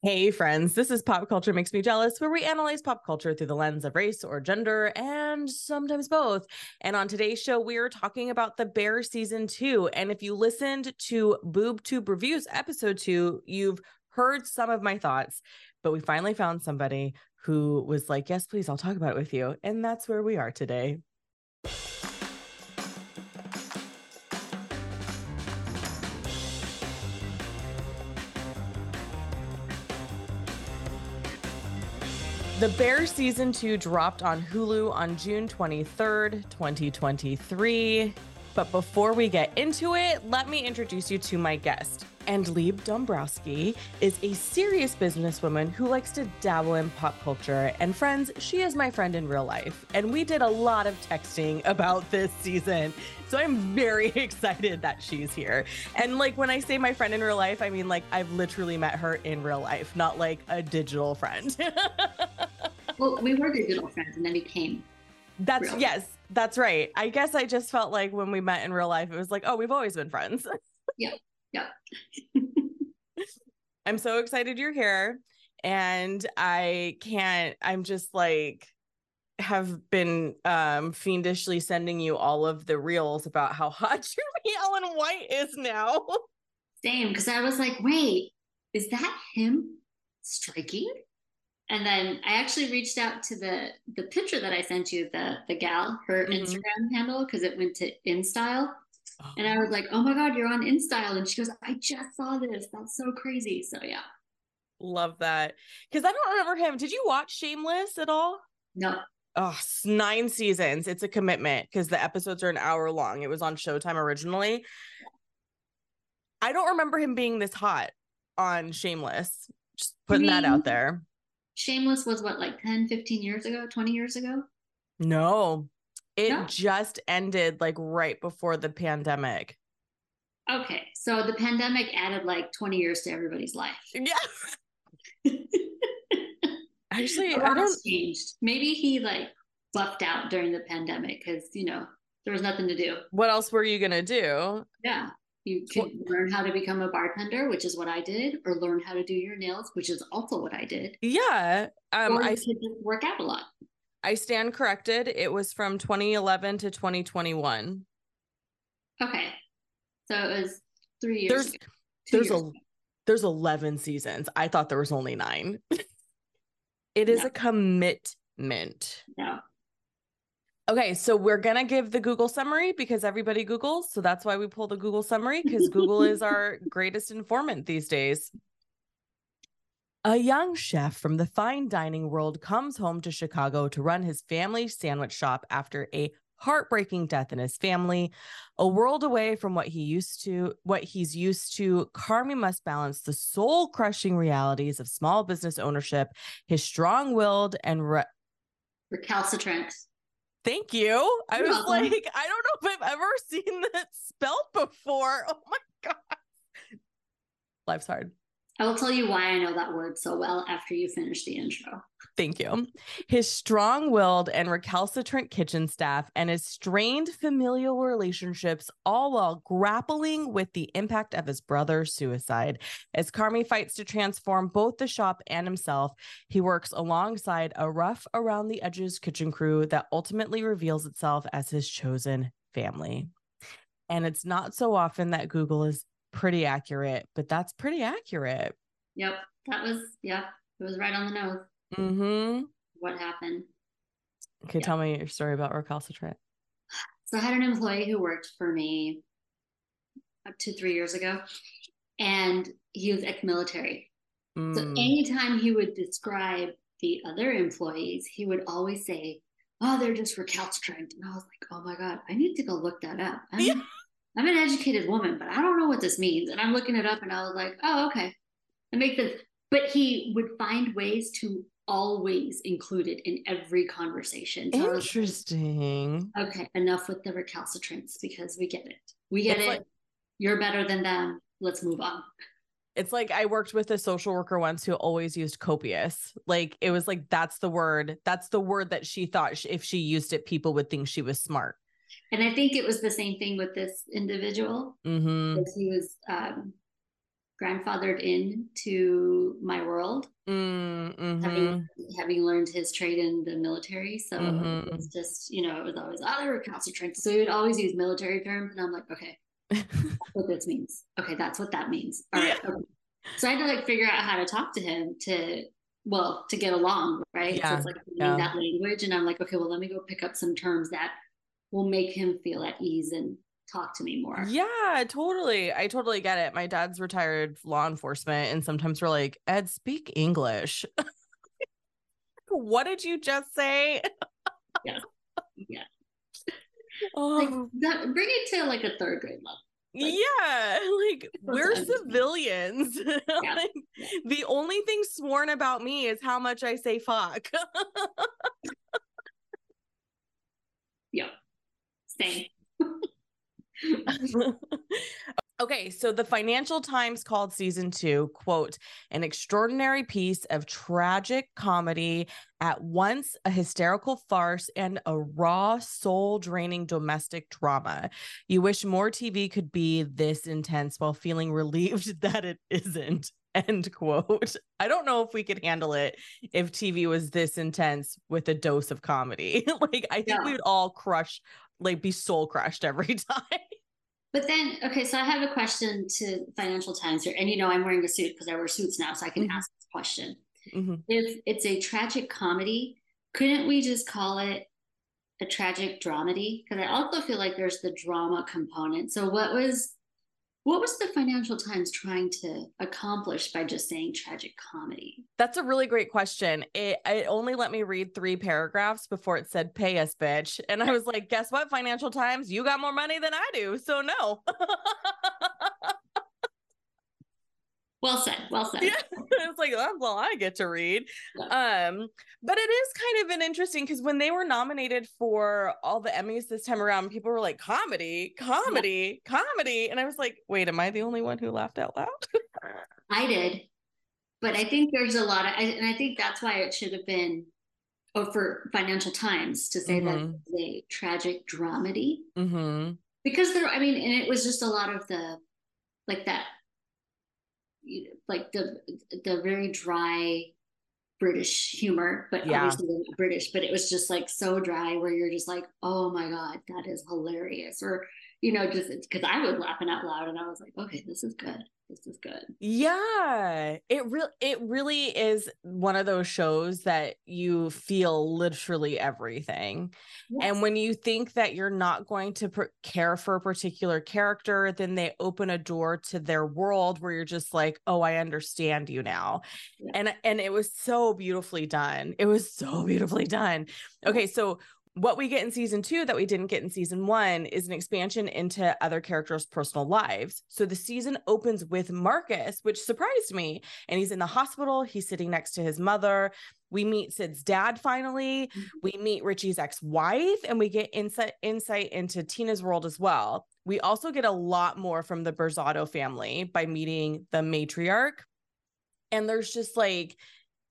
Hey, friends, this is Pop Culture Makes Me Jealous, where we analyze pop culture through the lens of race or gender and sometimes both. And on today's show, we are talking about The Bear Season 2. And if you listened to Boob Tube Reviews episode 2, you've heard some of my thoughts, but we finally found somebody who was like, Yes, please, I'll talk about it with you. And that's where we are today. The Bear season two dropped on Hulu on June 23rd, 2023. But before we get into it, let me introduce you to my guest. Andleeb Dombrowski is a serious businesswoman who likes to dabble in pop culture. And friends, she is my friend in real life. And we did a lot of texting about this season. So I'm very excited that she's here. And like when I say my friend in real life, I mean like I've literally met her in real life, not like a digital friend. well, we were digital friends and then we came. That's real. yes, that's right. I guess I just felt like when we met in real life, it was like, oh, we've always been friends. yeah. Yeah. I'm so excited you're here. And I can't, I'm just like, have been um fiendishly sending you all of the reels about how hot Jeremy Allen White is now. Same, because I was like, wait, is that him striking? And then I actually reached out to the the picture that I sent you, the the gal, her mm-hmm. Instagram handle, because it went to InStyle. And I was like, oh my God, you're on InStyle. And she goes, I just saw this. That's so crazy. So yeah. Love that. Because I don't remember him. Did you watch Shameless at all? No. Oh, nine seasons. It's a commitment because the episodes are an hour long. It was on Showtime originally. I don't remember him being this hot on Shameless. Just putting that out there. Shameless was what, like 10, 15 years ago, 20 years ago? No, it no. just ended like right before the pandemic. Okay. So the pandemic added like 20 years to everybody's life. Yeah. Actually, I don't changed. Maybe he like buffed out during the pandemic because you know there was nothing to do. What else were you gonna do? Yeah. You could learn how to become a bartender, which is what I did, or learn how to do your nails, which is also what I did. Yeah. Um, I could work out a lot. I stand corrected. It was from 2011 to 2021. Okay. So it was three years. There's ago, there's years a ago. there's 11 seasons. I thought there was only nine. it is no. a commitment. No. Okay, so we're gonna give the Google summary because everybody Googles. So that's why we pull the Google summary because Google is our greatest informant these days. A young chef from the fine dining world comes home to Chicago to run his family sandwich shop after a heartbreaking death in his family. A world away from what he used to, what he's used to, Carmy must balance the soul-crushing realities of small business ownership, his strong-willed and re- recalcitrant. Thank you. I You're was welcome. like, I don't know if I've ever seen that spelled before. Oh my god. Life's hard. I will tell you why I know that word so well after you finish the intro. Thank you. His strong willed and recalcitrant kitchen staff and his strained familial relationships, all while grappling with the impact of his brother's suicide. As Carmy fights to transform both the shop and himself, he works alongside a rough around the edges kitchen crew that ultimately reveals itself as his chosen family. And it's not so often that Google is pretty accurate, but that's pretty accurate. Yep. That was, yeah, it was right on the nose. Mm-hmm. What happened? Okay, tell me your story about recalcitrant. So I had an employee who worked for me up to three years ago, and he was ex-military. Mm. So anytime he would describe the other employees, he would always say, "Oh, they're just recalcitrant," and I was like, "Oh my god, I need to go look that up." Yeah. I'm an educated woman, but I don't know what this means. And I'm looking it up and I was like, oh, okay. It makes sense. But he would find ways to always include it in every conversation. So Interesting. Like, okay, enough with the recalcitrants because we get it. We get it's it. Like, You're better than them. Let's move on. It's like I worked with a social worker once who always used copious. Like it was like that's the word. That's the word that she thought she, if she used it, people would think she was smart. And I think it was the same thing with this individual. Mm-hmm. He was um, grandfathered into my world, mm-hmm. having, having learned his trade in the military. So mm-hmm. it's just, you know, it was always, oh, they were recalcitrant. So he would always use military terms. And I'm like, okay, what this means. Okay, that's what that means. All right. Yeah. Okay. So I had to like figure out how to talk to him to well to get along, right? Yeah. So it's like yeah. that language, and I'm like, okay, well, let me go pick up some terms that will make him feel at ease and talk to me more. Yeah, totally. I totally get it. My dad's retired law enforcement, and sometimes we're like, Ed, speak English. what did you just say? yeah. Yeah. Oh. Like that, bring it to like a third grade level. Like, yeah, like we're civilians. Yeah. like, yeah. The only thing sworn about me is how much I say fuck. yeah. Same. Okay, so the Financial Times called season two, quote, an extraordinary piece of tragic comedy, at once a hysterical farce and a raw, soul draining domestic drama. You wish more TV could be this intense while feeling relieved that it isn't. End quote. I don't know if we could handle it if TV was this intense with a dose of comedy. like, I think yeah. we would all crush, like, be soul crushed every time. But then, okay, so I have a question to Financial Times here. And you know, I'm wearing a suit because I wear suits now, so I can mm-hmm. ask this question. Mm-hmm. If it's a tragic comedy, couldn't we just call it a tragic dramedy? Because I also feel like there's the drama component. So, what was what was the Financial Times trying to accomplish by just saying tragic comedy? That's a really great question. It, it only let me read three paragraphs before it said pay us, bitch. And I was like, guess what, Financial Times? You got more money than I do. So, no. Well said. Well said. Yeah. it's like that's all I get to read. Yeah. Um, but it is kind of an interesting because when they were nominated for all the Emmys this time around, people were like, comedy, comedy, yeah. comedy. And I was like, wait, am I the only one who laughed out loud? I did. But I think there's a lot of and I think that's why it should have been oh for Financial Times to say mm-hmm. that a tragic dramedy. Mm-hmm. Because there, I mean, and it was just a lot of the like that like the the very dry British humor, but yeah. obviously not British, but it was just like so dry where you're just like, oh my God, that is hilarious. Or, you know, just because I was laughing out loud and I was like, okay, this is good this is good. Yeah. It really it really is one of those shows that you feel literally everything. Yes. And when you think that you're not going to care for a particular character, then they open a door to their world where you're just like, "Oh, I understand you now." Yeah. And and it was so beautifully done. It was so beautifully done. Okay, so what we get in season two that we didn't get in season one is an expansion into other characters' personal lives. So the season opens with Marcus, which surprised me. And he's in the hospital, he's sitting next to his mother. We meet Sid's dad finally. Mm-hmm. We meet Richie's ex-wife, and we get insight insight into Tina's world as well. We also get a lot more from the Berzatto family by meeting the matriarch. And there's just like,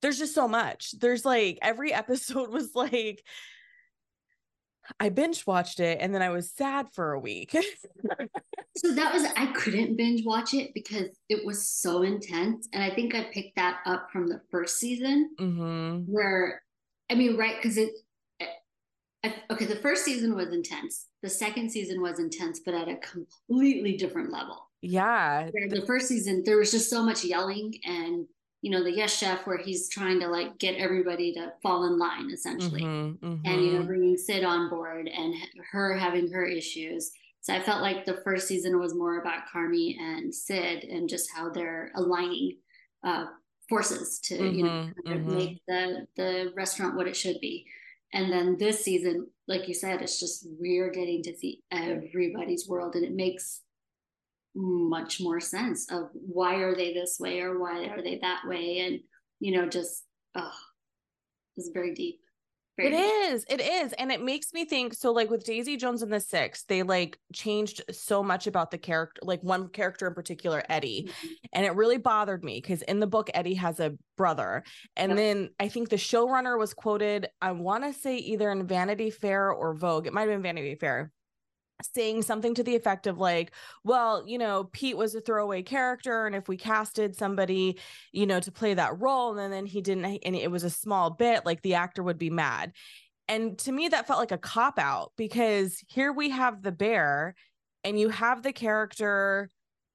there's just so much. There's like every episode was like I binge watched it and then I was sad for a week. so that was I couldn't binge watch it because it was so intense, and I think I picked that up from the first season, mm-hmm. where I mean, right? Because it, I, okay, the first season was intense. The second season was intense, but at a completely different level. Yeah. The first season, there was just so much yelling and you know the yes chef where he's trying to like get everybody to fall in line essentially mm-hmm, mm-hmm. and you know bringing sid on board and her having her issues so i felt like the first season was more about carmy and sid and just how they're aligning uh, forces to mm-hmm, you know mm-hmm. make the the restaurant what it should be and then this season like you said it's just we're getting to see everybody's world and it makes much more sense of why are they this way or why are they that way. And you know just oh it's very deep very it deep. is, it is. And it makes me think so like with daisy jones and the six they like changed so much about the character like one character in particular eddie. Mm-hmm. and it really bothered me because in the book eddie has a brother. And yep. then i think the showrunner was quoted i want to say either in vanity fair or vogue. It might have been vanity fair saying something to the effect of like well you know pete was a throwaway character and if we casted somebody you know to play that role and then he didn't and it was a small bit like the actor would be mad and to me that felt like a cop out because here we have the bear and you have the character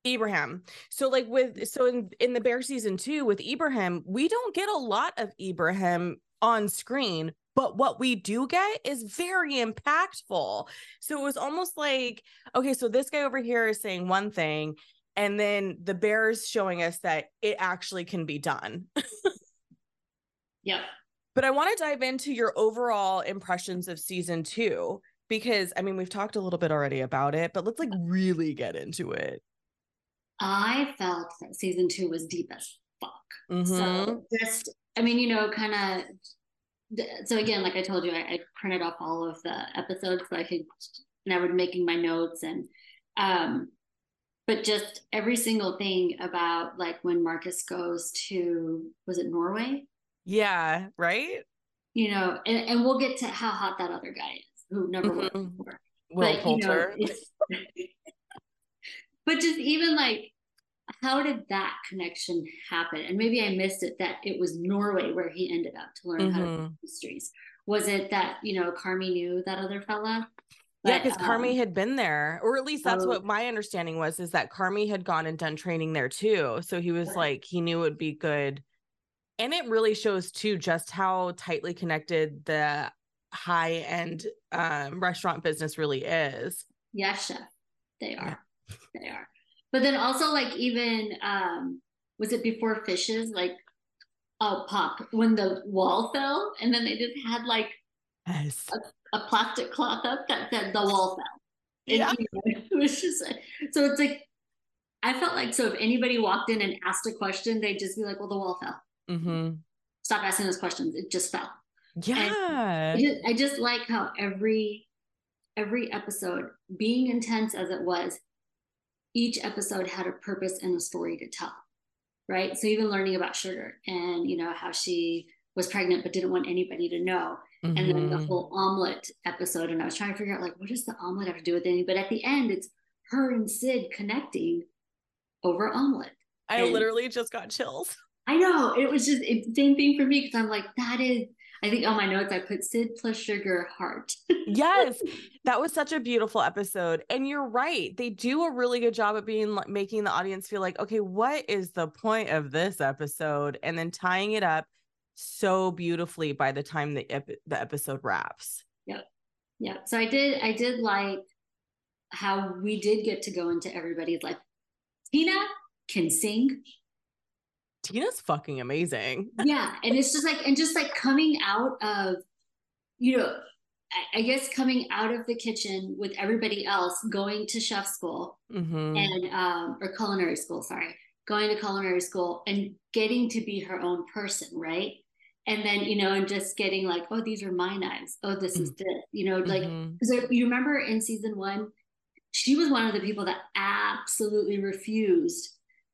Ibrahim. So like with so in in the bear season 2 with Ibrahim, we don't get a lot of Ibrahim on screen, but what we do get is very impactful. So it was almost like, okay, so this guy over here is saying one thing, and then the bears showing us that it actually can be done. yep. But I want to dive into your overall impressions of season two because I mean, we've talked a little bit already about it, but let's like really get into it. I felt that season two was deep as fuck. Mm-hmm. So just, I mean, you know, kind of so again, like I told you, I, I, printed off all of the episodes so I could, and I would making my notes and, um, but just every single thing about like when Marcus goes to, was it Norway? Yeah. Right. You know, and, and we'll get to how hot that other guy is who never mm-hmm. worked before. Will but, Poulter. You know, but just even like how did that connection happen? And maybe I missed it that it was Norway where he ended up to learn mm-hmm. how to mm-hmm. mysteries. Was it that, you know, Carmy knew that other fella? But, yeah, because um, Carmy had been there, or at least that's oh, what my understanding was, is that Carmy had gone and done training there too. So he was right. like, he knew it would be good. And it really shows too just how tightly connected the high end um, restaurant business really is. Yes, chef. They are. Yeah. They are. But then also like even um was it before fishes like oh pop when the wall fell and then they just had like yes. a, a plastic cloth up that said the wall fell. yeah. You know, it was just so it's like I felt like so if anybody walked in and asked a question, they'd just be like, "Well, the wall fell." Mm-hmm. Stop asking those questions. It just fell. Yeah. I just, I just like how every every episode, being intense as it was, each episode had a purpose and a story to tell right so even learning about sugar and you know how she was pregnant but didn't want anybody to know mm-hmm. and then the mm-hmm. whole omelet episode and i was trying to figure out like what does the omelet have to do with anything but at the end it's her and sid connecting over omelet i and literally just got chills i know it was just it, same thing for me because i'm like that is I think on my notes I put Sid plus sugar heart. yes, that was such a beautiful episode, and you're right. They do a really good job at being like making the audience feel like, okay, what is the point of this episode, and then tying it up so beautifully by the time the ep- the episode wraps. Yep, yep. So I did I did like how we did get to go into everybody's life. Tina can sing. Tina's fucking amazing. yeah. And it's just like, and just like coming out of, you know, I, guess coming out of the kitchen with everybody else, going to chef school mm-hmm. and, um, or culinary school, sorry, going to culinary school and getting to be her own person, right? And then, you know, and just getting like, oh, these are my knives. Oh, this is mm-hmm. this, you know, like, because mm-hmm. you remember in season one, she was one of the people that absolutely refused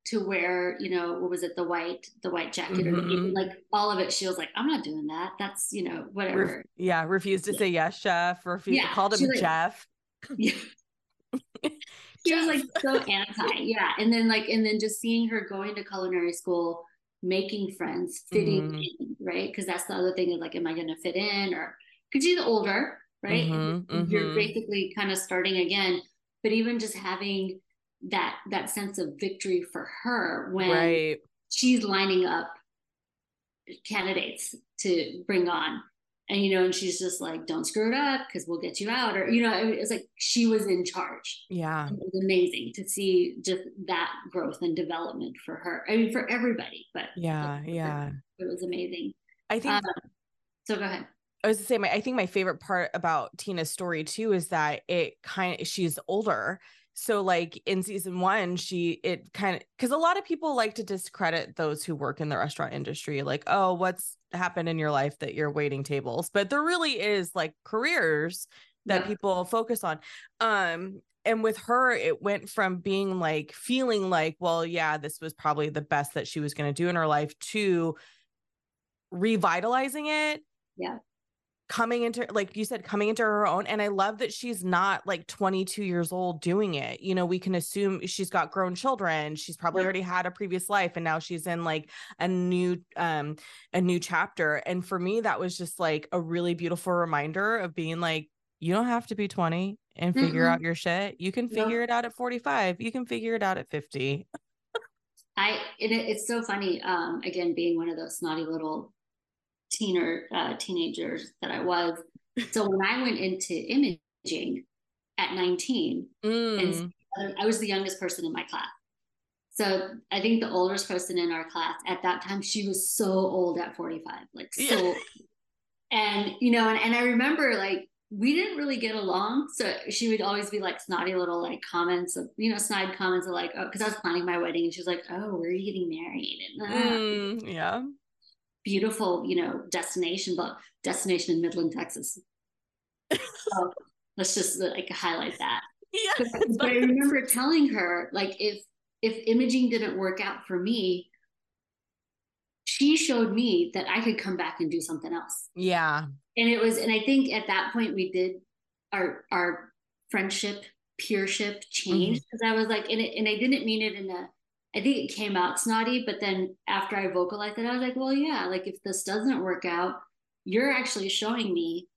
to wear, you know, what was it, the white, the white jacket mm-hmm. or like all of it. She was like, I'm not doing that. That's, you know, whatever. Yeah. Refused to yeah. say yes, chef. Refused yeah, called him like, Jeff. Yeah. she was like so anti. Yeah. And then like, and then just seeing her going to culinary school, making friends, fitting mm-hmm. in, right? Because that's the other thing is like, am I going to fit in or because she's older, right? Mm-hmm, You're mm-hmm. basically kind of starting again. But even just having that that sense of victory for her when right. she's lining up candidates to bring on. And you know and she's just like don't screw it up because we'll get you out or you know it's like she was in charge. Yeah. It was amazing to see just that growth and development for her. I mean for everybody but yeah yeah. it was amazing. I think um, so go ahead I was to say my I think my favorite part about Tina's story too is that it kind of she's older. So like in season one she it kind of because a lot of people like to discredit those who work in the restaurant industry like oh what's happened in your life that you're waiting tables? But there really is like careers that yeah. people focus on. Um and with her it went from being like feeling like well yeah this was probably the best that she was going to do in her life to revitalizing it yeah coming into like you said coming into her own and i love that she's not like 22 years old doing it you know we can assume she's got grown children she's probably already had a previous life and now she's in like a new um a new chapter and for me that was just like a really beautiful reminder of being like you don't have to be 20 and figure mm-hmm. out your shit you can figure it out at 45 you can figure it out at 50 i it, it's so funny um again being one of those snotty little teener uh, teenagers that I was. So when I went into imaging at 19, mm. and I was the youngest person in my class. So I think the oldest person in our class at that time, she was so old at 45, like so. Yeah. And you know, and, and I remember like we didn't really get along. So she would always be like snotty little like comments of, you know, snide comments of like, oh, because I was planning my wedding and she was like, oh, where are you getting married? And uh, mm, yeah beautiful, you know, destination, but destination in Midland, Texas. so let's just like highlight that. Yeah. But, I remember telling her, like, if if imaging didn't work out for me, she showed me that I could come back and do something else. Yeah. And it was, and I think at that point we did our our friendship, peership change because mm-hmm. I was like, and it, and I didn't mean it in a I think it came out snotty, but then after I vocalized it, I was like, well, yeah, like if this doesn't work out, you're actually showing me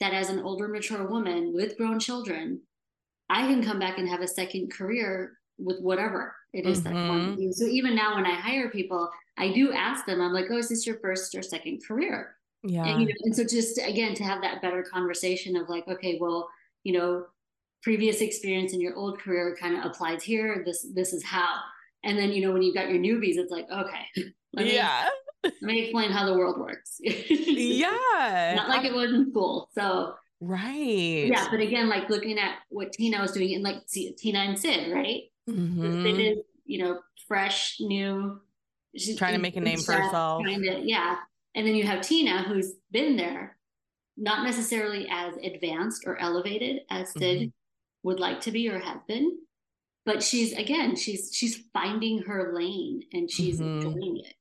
that as an older, mature woman with grown children, I can come back and have a second career with whatever it is mm-hmm. that I want to do. So even now, when I hire people, I do ask them, I'm like, oh, is this your first or second career? Yeah. And, you know, and so just again, to have that better conversation of like, okay, well, you know, previous experience in your old career kind of applies here. This, this is how and then, you know, when you've got your newbies, it's like, okay, let me, yeah. let me explain how the world works. yeah. Not like it was in school. So, right. Yeah. But again, like looking at what Tina was doing and like Tina and Sid, right? Mm-hmm. Sid is, you know, fresh, new. She's trying to make a name for herself. Trying to, yeah. And then you have Tina, who's been there, not necessarily as advanced or elevated as Sid mm-hmm. would like to be or has been, but she's again she's she's finding her lane and she's mm-hmm. enjoying it.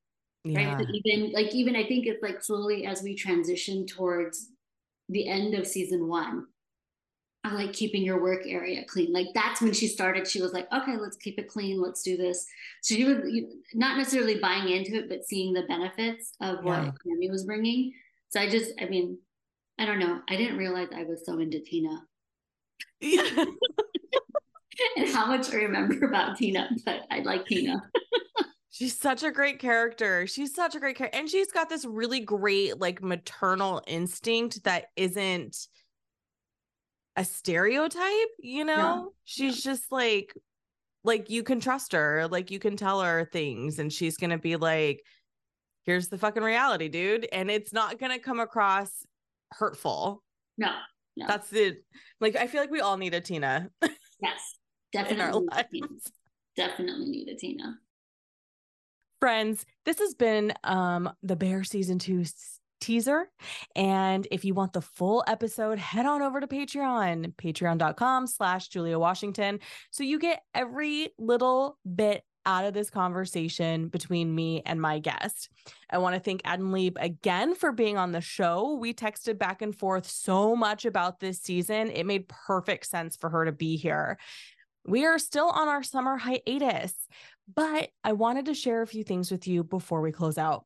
Yeah. right even like even i think it's like slowly as we transition towards the end of season one i like keeping your work area clean. Like that's when she started. She was like okay let's keep it clean. Let's do this. So she was not necessarily buying into it but seeing the benefits of what yeah. was bringing. So i just i mean i don't know. I didn't realize i was so into tina. yeah and how much I remember about Tina, but I like Tina. she's such a great character. She's such a great character. And she's got this really great, like, maternal instinct that isn't a stereotype, you know? Yeah. She's yeah. just like, like, you can trust her. Like, you can tell her things, and she's going to be like, here's the fucking reality, dude. And it's not going to come across hurtful. No, no. That's the Like, I feel like we all need a Tina. Yes. Definitely. Definitely need a Tina. Friends, this has been um the Bear season two teaser. And if you want the full episode, head on over to Patreon, patreon.com slash Julia Washington. So you get every little bit out of this conversation between me and my guest. I want to thank Andleeb again for being on the show. We texted back and forth so much about this season. It made perfect sense for her to be here. We are still on our summer hiatus, but I wanted to share a few things with you before we close out.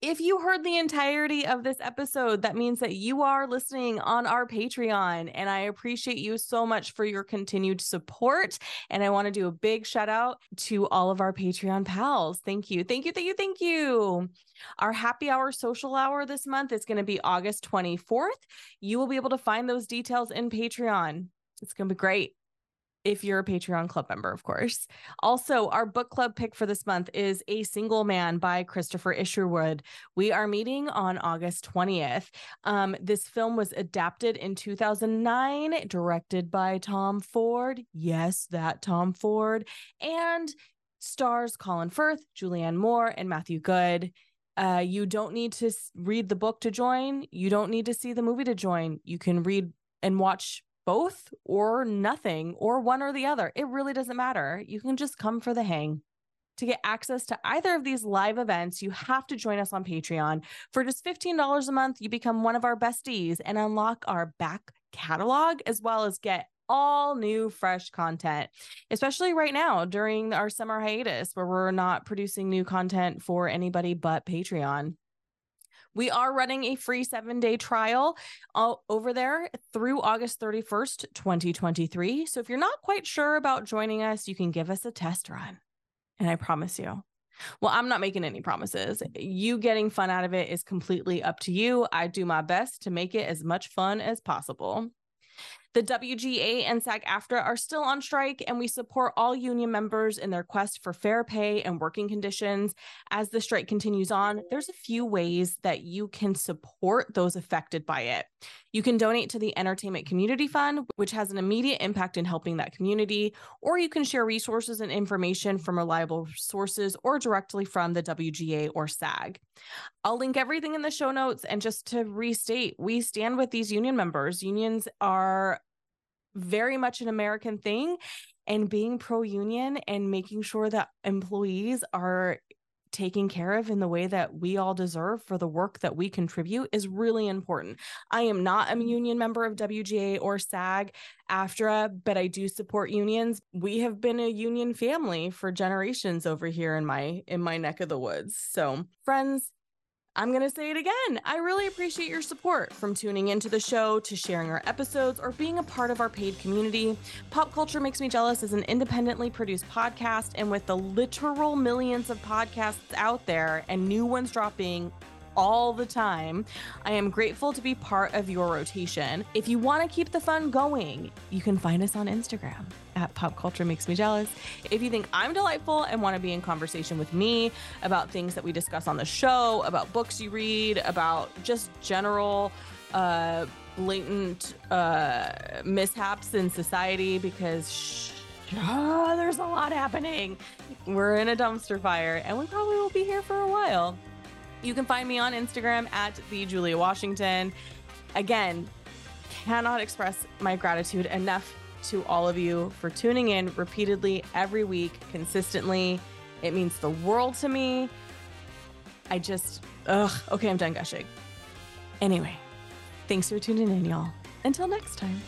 If you heard the entirety of this episode, that means that you are listening on our Patreon. And I appreciate you so much for your continued support. And I want to do a big shout out to all of our Patreon pals. Thank you. Thank you. Thank you. Thank you. Our happy hour social hour this month is going to be August 24th. You will be able to find those details in Patreon. It's going to be great if you're a Patreon club member, of course. Also, our book club pick for this month is A Single Man by Christopher Isherwood. We are meeting on August 20th. Um, this film was adapted in 2009, directed by Tom Ford. Yes, that Tom Ford. And stars Colin Firth, Julianne Moore, and Matthew Goode. Uh, you don't need to read the book to join. You don't need to see the movie to join. You can read and watch both or nothing or one or the other. It really doesn't matter. You can just come for the hang. To get access to either of these live events, you have to join us on Patreon. For just $15 a month, you become one of our besties and unlock our back catalog as well as get all new fresh content, especially right now during our summer hiatus where we're not producing new content for anybody but Patreon. We are running a free seven day trial uh, over there through August 31st, 2023. So if you're not quite sure about joining us, you can give us a test run. And I promise you, well, I'm not making any promises. You getting fun out of it is completely up to you. I do my best to make it as much fun as possible. The WGA and SAG AFTRA are still on strike, and we support all union members in their quest for fair pay and working conditions. As the strike continues on, there's a few ways that you can support those affected by it. You can donate to the Entertainment Community Fund, which has an immediate impact in helping that community, or you can share resources and information from reliable sources or directly from the WGA or SAG. I'll link everything in the show notes. And just to restate, we stand with these union members. Unions are very much an American thing. And being pro union and making sure that employees are taken care of in the way that we all deserve for the work that we contribute is really important. I am not a mm. union member of WGA or SAG, AFTRA, but I do support unions. We have been a union family for generations over here in my in my neck of the woods. So, friends, I'm going to say it again. I really appreciate your support from tuning into the show to sharing our episodes or being a part of our paid community. Pop Culture Makes Me Jealous is an independently produced podcast, and with the literal millions of podcasts out there and new ones dropping all the time. I am grateful to be part of your rotation. If you want to keep the fun going, you can find us on Instagram at Pop Culture Makes Me Jealous. If you think I'm delightful and want to be in conversation with me about things that we discuss on the show, about books you read, about just general uh, blatant uh, mishaps in society, because shh, oh, there's a lot happening. We're in a dumpster fire and we probably will be here for a while. You can find me on Instagram at the Julia Washington. Again, cannot express my gratitude enough to all of you for tuning in repeatedly every week, consistently. It means the world to me. I just, ugh, okay, I'm done gushing. Anyway, thanks for tuning in, y'all. Until next time.